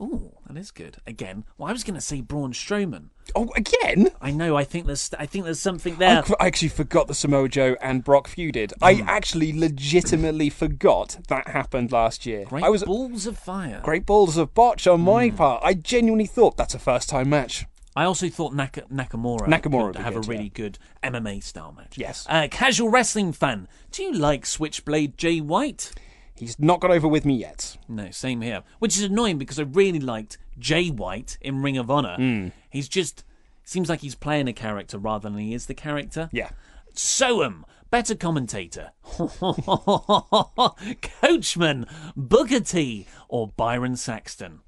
Ooh, that is good. Again, well, I was going to say Braun Strowman. Oh, again? I know. I think there's. I think there's something I there. c- I actually forgot the Samoa Joe and Brock feuded. I actually legitimately forgot that happened last year. Great I was balls of fire. great balls of botch on my part. I genuinely thought that's a first time match. I also thought Naka- Nakamura, Nakamura would could have good, a really yeah. good MMA style match. Yes. Uh, casual wrestling fan, do you like Switchblade Jay White? He's not got over with me yet. No, same here. Which is annoying because I really liked Jay White in Ring of Honor. Hmm. He's just seems like he's playing a character rather than he is the character. Yeah. Soam, better commentator. Coachman, Booker T, or Byron Saxton.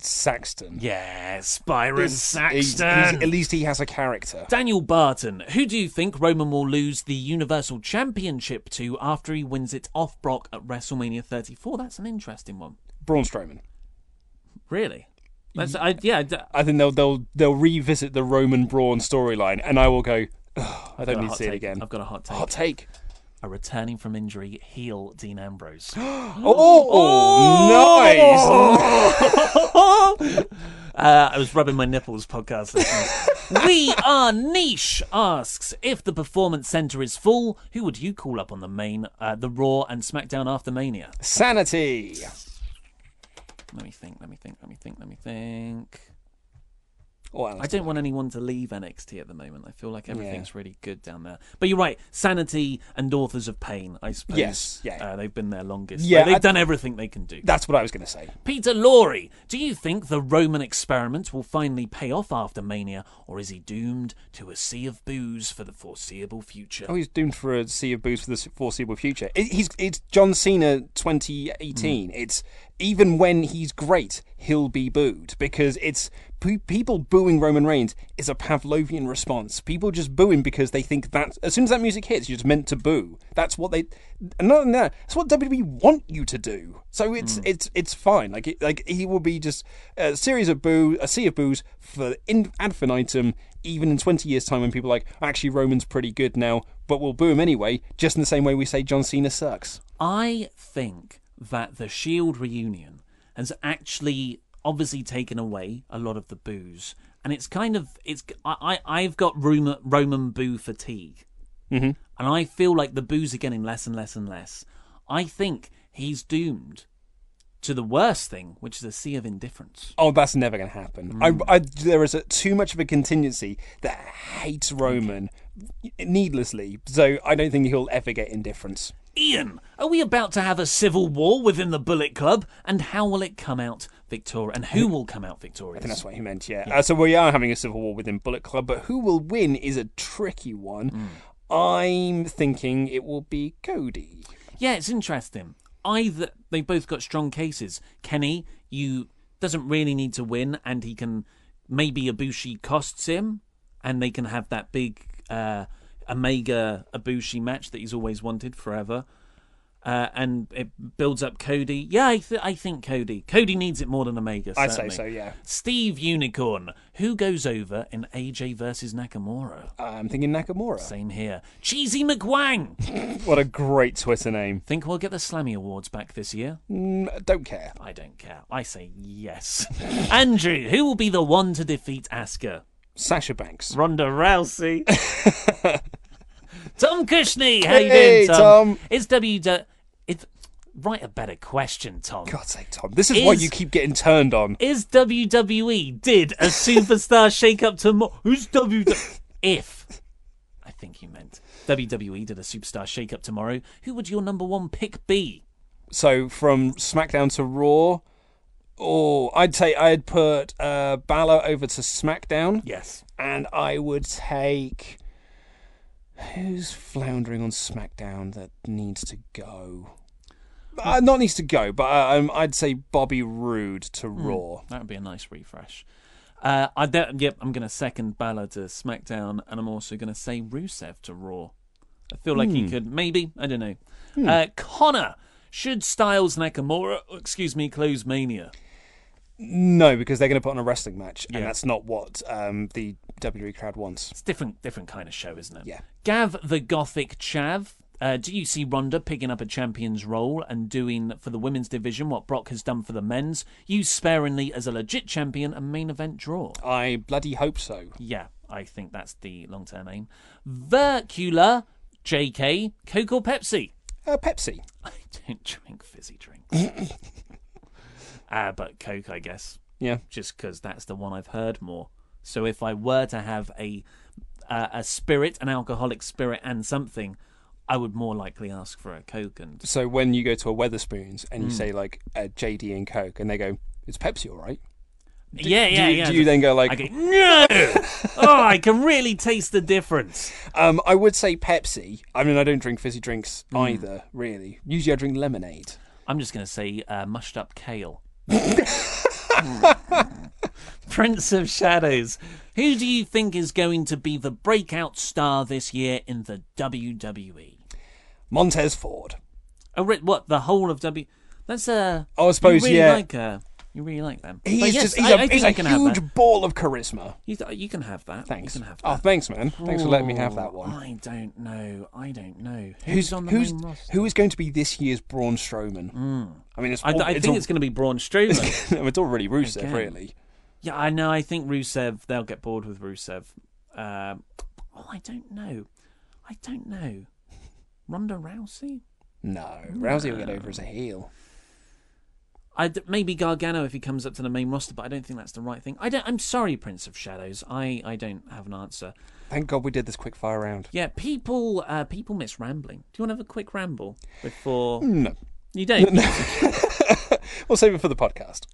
Saxton. Yes, Byron He's- he's- Saxton. he's- at least he has a character. Daniel Barton, who do you think Roman will lose the Universal Championship to after he wins it off Brock at WrestleMania 34? That's an interesting one. Braun Strowman. Really? That's, I, yeah, d- I think they'll they'll they'll revisit the Roman Braun storyline, and I will go. "Ugh, I don't need to see it again. I've got a hot take. Hot take. A returning from injury heel Dean Ambrose. Oh, nice. Uh, I was rubbing my nipples, podcast we are niche asks if the performance center is full, who would you call up on the main, uh, the Raw and SmackDown after Mania? Sanity. Let me think. Let me think. Let me think. Let me think. Or I don't want anyone to leave NXT at the moment. I feel like everything's really good down there. But you're right. Sanity and Authors of Pain, I suppose. Yes, yeah. Uh, they've been there longest. Yeah, they've I- done everything they can do. That's what I was going to say. Peter Laurie, do you think the Roman experiment will finally pay off after Mania, or is he doomed to a sea of boos for the foreseeable future? Oh, he's doomed for a sea of boos for the foreseeable future. It, he's it's John Cena 2018. It's even when he's great, he'll be booed because it's pe- people booing Roman Reigns is a Pavlovian response. People just booing because they think that as soon as that music hits, you're just meant to boo. That's what they. Only that, that's what WWE want you to do. So it's hmm. it's it's fine. Like it, like he will be just a series of boo, a sea of boos for in ad infinitum. Even in 20 years' time, when people are like, actually, Roman's pretty good now, but we'll boo him anyway, just in the same way we say John Cena sucks. I think that the Shield reunion has actually obviously taken away a lot of the boos, and it's kind of it's I, I I've got Roman Roman boo fatigue, Mhm. and I feel like the boos are getting less and less and less. I think he's doomed to the worst thing, which is a sea of indifference. Oh, that's never going to happen. Mm. I, I, there is a, too much of a contingency that hates Roman needlessly, so I don't think he'll ever get indifference. Ian, are we about to have a civil war within the Bullet Club? And how will it come out victorious? And who will come out victorious? I think that's what he meant, yeah. Uh, so we are having a civil war within Bullet Club, but who will win is a tricky one. Mm. I'm thinking it will be Cody. Yeah, it's interesting. Either they both got strong cases. Kenny, you doesn't really need to win, and he can maybe Ibushi costs him, and they can have that big uh, Omega Ibushi match that he's always wanted forever. Uh, and it builds up Cody. Yeah, I, th- I think Cody. Cody needs it more than Omega. I'd say so, yeah. Steve Unicorn. Who goes over in AJ versus Nakamura? I'm thinking Nakamura. Same here. Cheesy McWang. What a great Twitter name. Think we'll get the Slammy Awards back this year? Mm, don't care. I don't care. I say yes. Andrew, who will be the one to defeat Asuka? Sasha Banks. Ronda Rousey. Tom Cushney, how you Hey, doing, Tom? Tom. Is W it's write a better question, Tom. God's sake, Tom. This is, why you keep getting turned on. Is WWE did a superstar shake-up tomorrow? Who's WWE? if I think you meant WWE did a superstar shake-up tomorrow, who would your number one pick be? So from SmackDown to Raw, oh, I'd say I'd put uh, Balor over to SmackDown. Yes. And I would take. Who's floundering on SmackDown that needs to go? Uh, not needs to go, but uh, um, I'd say Bobby Roode to Hmm, Raw. That would be a nice refresh. Uh, I de- yep, I'm going to second Balor to SmackDown, and I'm also going to say Rusev to Raw. I feel like he Hmm. could maybe. I don't know. Hmm. Uh, Connor, should Styles Nakamura, excuse me, close Mania? No, because they're going to put on a wrestling match, and that's not what um, the WWE crowd wants. It's different, different kind of show, isn't it? Yeah. Gav the Gothic Chav. Uh, do you see Ronda picking up a champion's role and doing for the women's division what Brock has done for the men's? Used sparingly as a legit champion and main event draw. I bloody hope so. Yeah, I think that's the long term aim. Vercula, JK, Coke or Pepsi? Uh, Pepsi. I don't drink fizzy drinks. uh, but Coke, I guess. Yeah. Just because that's the one I've heard more. So if I were to have a uh, a spirit, an alcoholic spirit, and something, I would more likely ask for a Coke. And So when you go to a Wetherspoons and you Mm. say like a JD and Coke, and they go, "It's Pepsi, all right?" Do- yeah, do yeah, you- yeah. Do you then go like, I go, no? oh, I can really taste the difference. Um, I would say Pepsi. I mean, I don't drink fizzy drinks Mm. either, really. Usually, I drink lemonade. I'm just going to say uh, mushed up kale. Prince of Shadows. Who do you think is going to be the breakout star this year in the WWE? Montez Ford. Oh, what the whole of W? That's a. Oh, I suppose, you really yeah. Like, uh, you really like them. He's yes, just he's I- a, I he's you a huge ball of charisma. You, th- you can have that. Thanks. You can have that. Oh, thanks, man. Thanks for letting me have that one. I don't know. I don't know. Who's, Who's on the who's main roster? who is going to be this year's Braun Strowman? I mean, it's I, all- I it's think all- it's going to be Braun Strowman. it's already Rusev, Again. really. Yeah, I know. I think Rusev. They'll get bored with Rusev. Um, oh, I don't know. I don't know. Ronda Rousey. No, Rousey will get over as a heel. I d- maybe Gargano if he comes up to the main roster, but I don't think that's the right thing. I don't. I'm sorry, Prince of Shadows. I, I don't have an answer. Thank God we did this quick fire round. Yeah, people uh, people miss rambling. Do you want to have a quick ramble before? No. You don't. We'll save it for the podcast.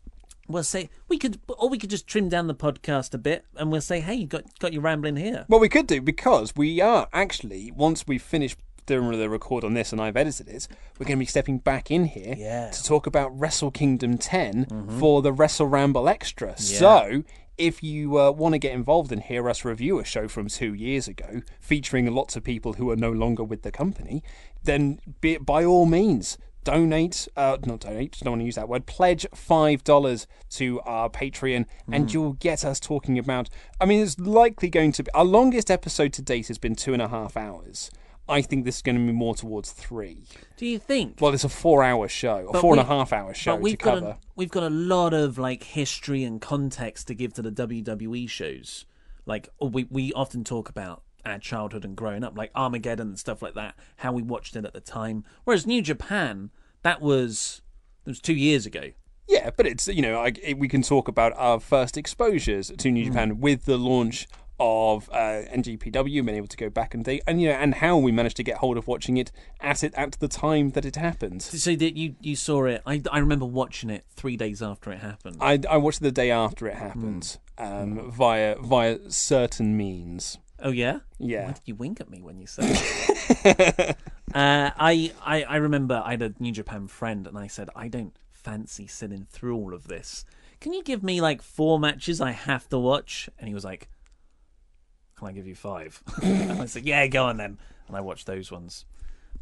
We'll say we could, or we could just trim down the podcast a bit, and we'll say, "Hey, you got got your rambling here." Well, we could do because we are actually once we've finished doing the record on this and I've edited it, we're going to be stepping back in here Yeah. to talk about Wrestle Kingdom 10 for the Wrestle Ramble Extra. Yeah. So. If you uh, want to get involved and hear us review a show from two years ago, featuring lots of people who are no longer with the company, then be, by all means, donate, uh, not donate, I don't want to use that word, pledge $5 to our Patreon, and Mm. you'll get us talking about. I mean, it's likely going to be. Our longest episode to date has been two and a half hours. I think this is going to be more towards three. Do you think? Well, it's a four-hour show, a four and a we- half hour show but we've to got cover. A, we've got a lot of like history and context to give to the WWE shows. Like we we often talk about our childhood and growing up, like Armageddon and stuff like that. How we watched it at the time. Whereas New Japan, that was it was two years ago. Yeah, but it's you know I, it- we can talk about our first exposures to New Japan with the launch of uh, NJPW, being able to go back and date, and you know, and how we managed to get hold of watching it at it at the time that it happened. So that you you saw it. I I remember watching it three days after it happened. I, I watched it the day after it happened um, via via certain means. Oh yeah. Yeah. Why did you wink at me when you said? it? uh, I, I I remember I had a New Japan friend, and I said I don't fancy sitting through all of this. Can you give me like four matches I have to watch? And he was like, "Can I give you five? and I said, "Yeah, go on then." And I watched those ones.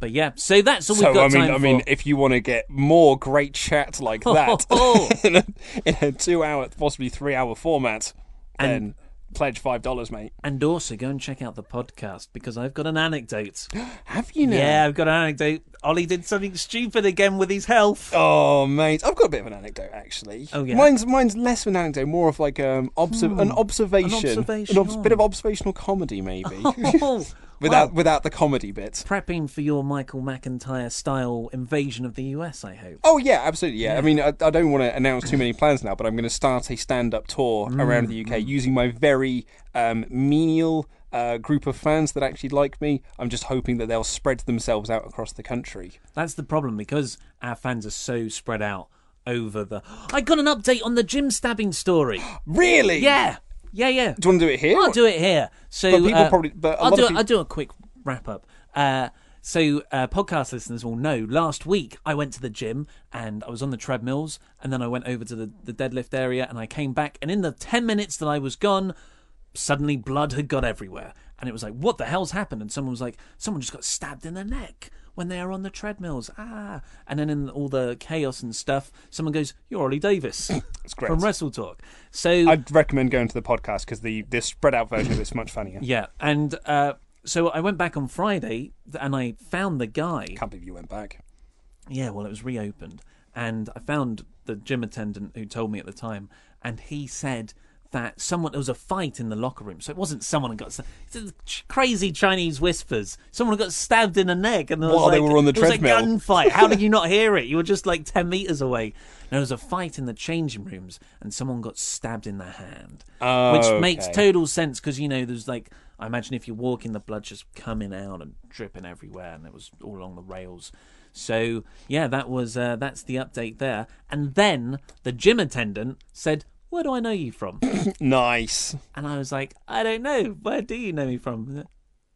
But yeah, so that's all So we've got I mean, time I mean, for. if you want to get more great chat like that Oh. in, a, in a two-hour, possibly three-hour format, And- then pledge five dollars, mate. And also go and check out the podcast because I've got an anecdote. Have you now? Yeah, I've got an anecdote. Ollie did something stupid again with his health. Oh, mate, I've got a bit of an anecdote actually. Oh, yeah? mine's mine's less of an anecdote, more of like um obser- an observation, An observation, an obs- bit of observational comedy maybe, Oh, without well, without the comedy bit. prepping for your Michael McIntyre style invasion of the US, I hope. Oh yeah, absolutely. Yeah, I mean, I, I don't want to announce too many plans now, but I'm going to start a stand-up tour Mm, around the UK using my very um, menial uh, group of fans that actually like me. I'm just hoping that they'll spread themselves out across the country. That's the problem because our fans are so spread out over the. I got an update on the gym stabbing story. Really? Yeah, yeah, yeah. Do you want to do it here? I'll do it here. So But people uh, probably- but I'll do. of peop- I'll do a quick wrap up. Uh, so uh, podcast listeners will know. Last week I went to the gym and I was on the treadmills, and then I went over to the, the deadlift area, and I came back, and in the ten minutes that I was gone, suddenly blood had got everywhere, and it was like, what the hell's happened? And someone was like, someone just got stabbed in the neck. When they are on the treadmills, ah, and then in all the chaos and stuff, someone goes, "You're Ollie Davis it's great. from Wrestle Talk." So I'd recommend going to the podcast because the the spread out version of it's much funnier. Yeah, and uh, so I went back on Friday and I found the guy. Can't believe you went back. Yeah, well, it was reopened, and I found the gym attendant who told me at the time, and he said that someone there was a fight in the locker room, so it wasn't someone who got it's crazy Chinese whispers. Someone got stabbed in the neck, and While they were on the it was a gunfight. How did you not hear it? You were just like ten meters away. And there was a fight in the changing rooms, and someone got stabbed in the hand, Oh, which makes total sense because you know there's like I imagine if you're walking, the blood just coming out and dripping everywhere, and it was all along the rails. So yeah, that was uh, that's the update there. And then the gym attendant said, "Where do I know you from?" Nice. and I was like, "I don't know. Where do you know me from?"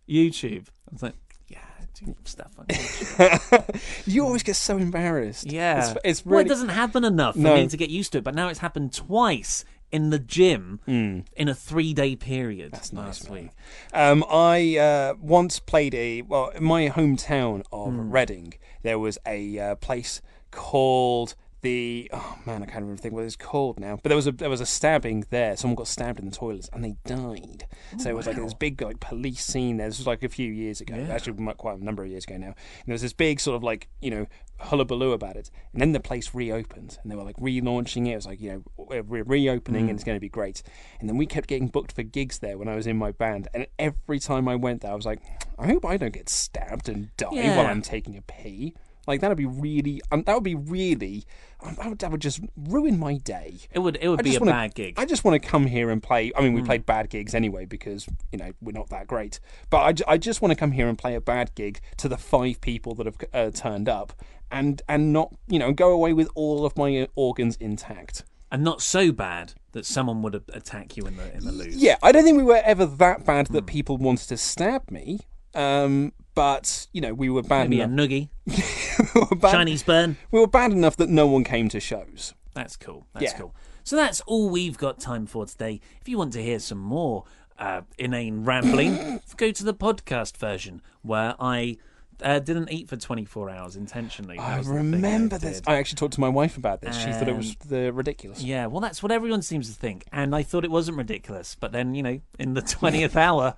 YouTube. I was like, "Yeah, I do stuff on YouTube." You always get so embarrassed. Yeah, it's, it's well, it doesn't happen enough for No. me to get used to it. But now it's happened twice in the gym in a three-day period Hmm. That's nice, last man. week. Um, I uh, once played a well in my hometown of Hmm. Reading. There was a uh, place called the oh man, I can't even think what it's called now. But there was a there was a stabbing there. Someone got stabbed in the toilets and they died. Oh, so it was like this big like police scene. there. This was like a few years ago. Actually, quite a number of years ago now. And there was this big sort of like you know hullabaloo about it. And then the place reopened and they were like relaunching it. It was like you know we're reopening and it's mm. going to be great. And then we kept getting booked for gigs there when I was in my band. And every time I went there, I was like, I hope I don't get stabbed and die Yeah. while I'm taking a pee. Like that'd be really, um, that would be really, um, that would, that would just ruin my day. It would it would I be a wanna- bad gig. I just want to come here and play. I mean, we played bad gigs anyway because you know we're not that great. But I, I just want to come here and play a bad gig to the five people that have uh, turned up, and and not you know go away with all of my uh, organs intact. and not so bad that someone would attack you in the in the loos. Yeah, I don't think we were ever that bad that people wanted to stab me. Um, but you know, we were bad Maybe a enough. noogie, we, bad, Chinese burn. we were bad enough that no one came to shows. That's cool. That's Yeah. cool. So that's all we've got time for today. If you want to hear some more uh, inane rambling, go to the podcast version where I uh, didn't eat for 24 hours intentionally. I was the thing remember I this. I actually talked to my wife about this. she thought it was the ridiculous. Yeah, well, that's what everyone seems to think. And I thought it wasn't ridiculous. But then, you know, in the 20th hour,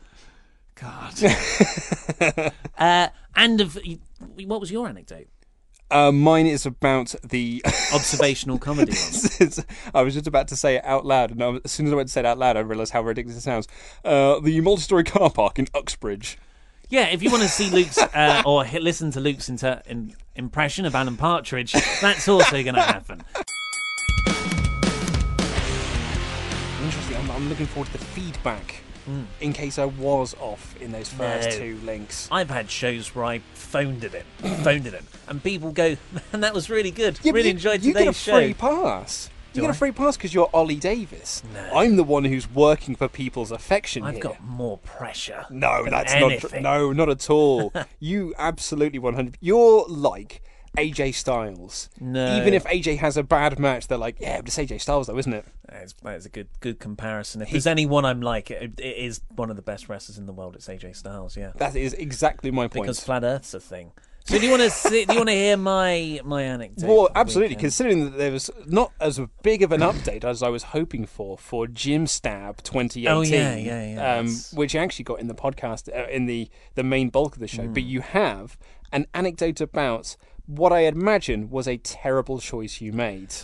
God. uh, and of, what was your anecdote? Uh, mine is about the. Observational comedy. I was just about to say it out loud, and was- as soon as I went to say it out loud, I realised how ridiculous it sounds. Uh, the multi-story car park in Uxbridge. Yeah, if you want to see Luke's uh, or listen to Luke's inter- in, impression of Alan Partridge, that's also going to happen. Interesting. I'm, I'm looking forward to the feedback. Mm. In case I was off in those first No. two links. I've had shows where I phoned it in, phoned it in, and people go, "Man, that was really good. Yeah, really you, enjoyed you today's get a show." free pass. Do You get I? a free pass because you're Ollie Davis. No. I'm the one who's working for people's affection I've here. got more pressure. No, that's not. Tr- no, not at all. you absolutely 100. You're like AJ Styles. No. Even if AJ has a bad match, they're like, yeah, but it's AJ Styles though, isn't it? That's, that's a good good comparison. If there's anyone I'm like, it, it is one of the best wrestlers in the world. It's AJ Styles, yeah. That is exactly my point. Because flat Earth's a thing. So do you want to see, do you want to hear my my anecdote? well, absolutely. weekend? Considering that there was not as big of an update as I was hoping for for Gym Stab 2018, Oh, yeah, yeah, yeah, um, which you actually got in the podcast uh, in the the main bulk of the show. Hmm. But you have an anecdote about what I imagine was a terrible choice you made.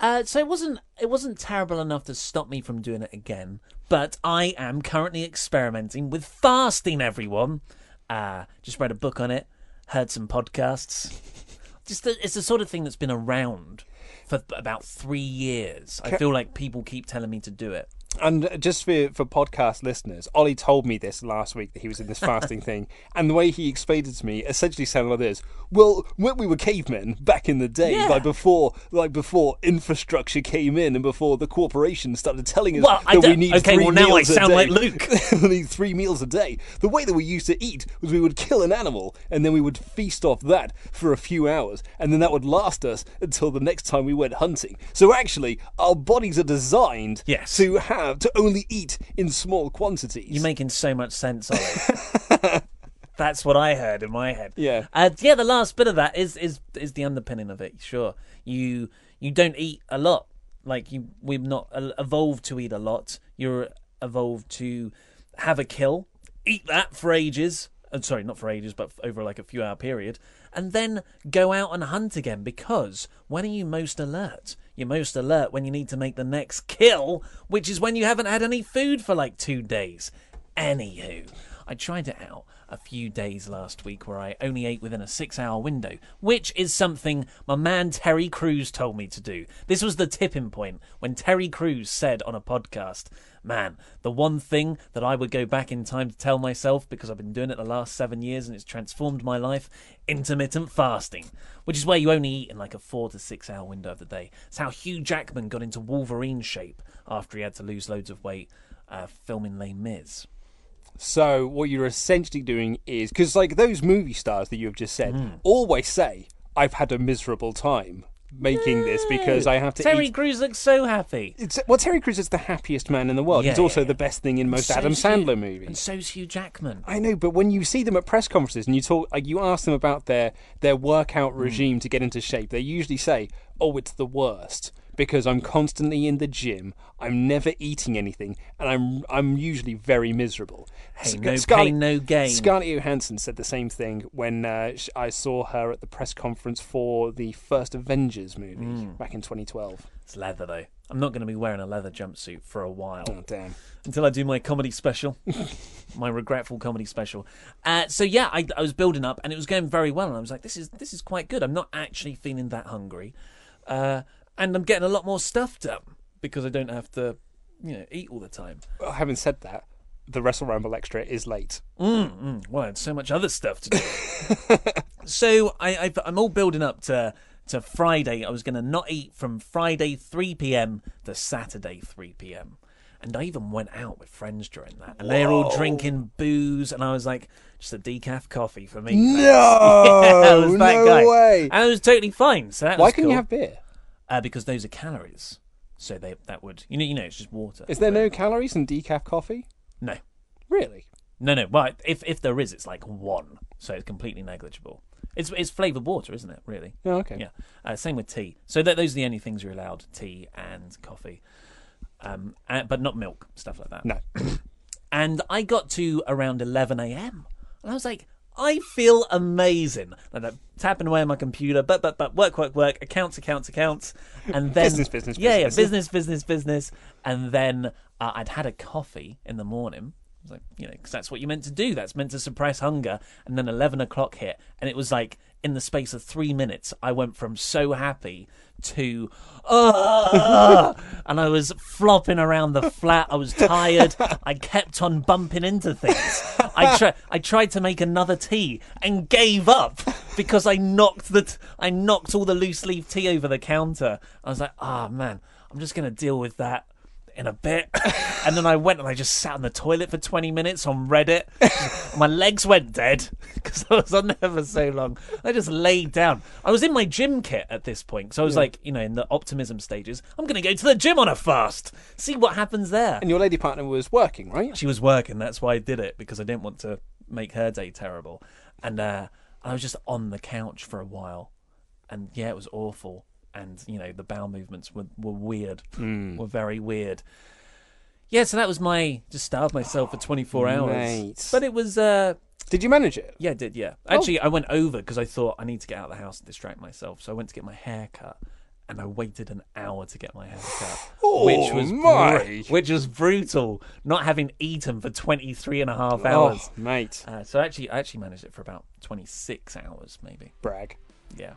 Uh, so it wasn't it wasn't terrible enough to stop me from doing it again. But I am currently experimenting with fasting. Everyone, uh, just read a book on it, heard some podcasts. Just the, it's the sort of thing that's been around for about three years. I feel like people keep telling me to do it. And just for for podcast listeners, Ollie told me this last week that he was in this fasting thing, and the way he explained it to me essentially sounded like this: Well, when we were cavemen back in the day, Yeah. like before, like before infrastructure came in, and before the corporations started telling us Well, that we need okay, three well, now I meals a sound day. like Luke. we need three meals a day. The way that we used to eat was we would kill an animal, and then we would feast off that for a few hours, and then that would last us until the next time we went hunting. So actually, our bodies are designed Yes. to have to only eat in small quantities. You're making so much sense, Ollie. That's what I heard in my head. Yeah. Uh, yeah, the last bit of that is is is the underpinning of it. Sure, you you don't eat a lot. Like you, we've not evolved to eat a lot. You're evolved to have a kill, eat that for ages. Uh, sorry, not for ages, but over like a few hour period, and then go out and hunt again. Because when are you most alert? You're most alert when you need to make the next kill, which is when you haven't had any food for like two days. Anywho, I tried it out a few days last week where I only ate within a six hour window, which is something my man Terry Crews told me to do. This was the tipping point when Terry Crews said on a podcast, Man, the one thing that I would go back in time to tell myself, because I've been doing it the last seven years and it's transformed my life, intermittent fasting, which is where you only eat in like a four to six hour window of the day. It's how Hugh Jackman got into Wolverine shape after he had to lose loads of weight uh, filming Les Mis. So what you're essentially doing is because like those movie stars that you have just said Hmm. always say, "I've had a miserable time making this because I have to Terry eat." Crews looks so happy. It's, well, Terry Crews is the happiest man in the world. Yeah, He's also yeah, the best thing in most And Adam Hugh- Sandler movies. And so's Hugh Jackman. I know, but when you see them at press conferences and you talk, like you ask them about their their workout Hmm. regime to get into shape, they usually say, "Oh, it's the worst." Because I'm constantly in the gym, I'm never eating anything, and I'm I'm usually very miserable. Hey, Sc- no Scarlett- pain, no gain. Scarlett Johansson said the same thing when uh, I saw her at the press conference for the first Avengers movie Hmm. back in 2012. It's leather though. I'm not going to be wearing a leather jumpsuit for a while Oh damn! until I do my comedy special, my regretful comedy special. Uh, so yeah, I, I was building up and it was going very well, and I was like, this is this is quite good. I'm not actually feeling that hungry, uh, and I'm getting a lot more stuff done because I don't have to, you know, eat all the time. Well, having said that, the Wrestle Ramble extra is late. Mm, mm. Well, I had so much other stuff to do. so I, I, I'm all building up to to Friday. I was going to not eat from Friday 3 p.m. to Saturday 3 p.m. And I even went out with friends during that, and they're all drinking booze, and I was like, just a decaf coffee for me. No, Yeah, I was that no guy. way. And I was totally fine. So that Why can you have beer? Uh, because those are calories. So they that would you know you know it's just water. Is there no calories in decaf coffee? no Really? No, no. Well, if if there is, it's like one, so it's completely negligible. It's it's flavored water, isn't it? Really? Oh, okay. Yeah. Uh, same with tea. So th- those are the only things you're allowed: tea and coffee, um, and, but not milk, stuff like that. No. And I got to around 11 a.m. and I was like, I feel amazing. Tapping away on my computer, but but but work work work, accounts accounts accounts, and then Business, business, yeah yeah business. business business business, and then uh, I'd had a coffee in the morning. Like, you know, because that's what you're meant to do. That's meant to suppress hunger. And then 11 o'clock hit, and it was like in the space of three minutes, I went from so happy to, "Ah!" and I was flopping around the flat. I was tired. I kept on bumping into things. I tried. I tried to make another tea and gave up because I knocked the. T- I knocked all the loose leaf tea over the counter. I was like, ah man, I'm just gonna deal with that in a bit. and then I went and I just sat on the toilet for 20 minutes on Reddit. My legs went dead because I was on there for so long. I just laid down. I was in my gym kit at this point. So I was like, you know, in the optimism stages, I'm going to go to the gym on a fast, see what happens there. And your lady partner was working, right? She was working. That's why I did it because I didn't want to make her day terrible. And uh, I was just on the couch for a while, and yeah, it was awful. And you know, the bowel movements were were weird, Hmm. were very weird. Yeah, so that was my just starved myself for 24 hours. Mate. But it was uh Did you manage it? yeah, I did yeah. Oh. Actually, I went over because I thought I need to get out of the house and distract myself. So I went to get my hair cut. And I waited an hour to get my hair cut, which was my. which was brutal. Not having eaten for 23 and a half hours. Oh, mate. Uh, so actually, I actually managed it for about 26 hours, maybe. Brag. Yeah.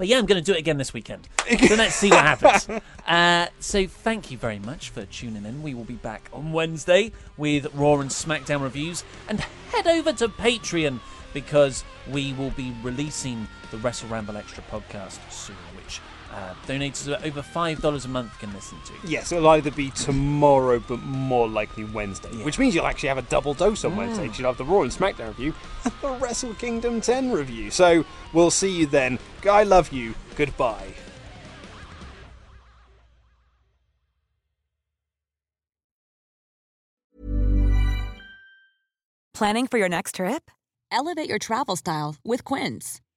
But yeah, I'm going to do it again this weekend. So let's see what happens. Uh, so thank you very much for tuning in. We will be back on Wednesday with Raw and SmackDown reviews. And head over to Patreon because we will be releasing the Wrestle Ramble Extra podcast soon, which uh, donators of over $5 a month can listen to. Yes, it'll either be tomorrow, but more likely Wednesday. Which means you'll actually have a double dose on Wednesday. You'll have the Raw and SmackDown review and the Wrestle Kingdom 10 review. So we'll see you then. I love you. Goodbye. Planning for your next trip? Elevate your travel style with Quince.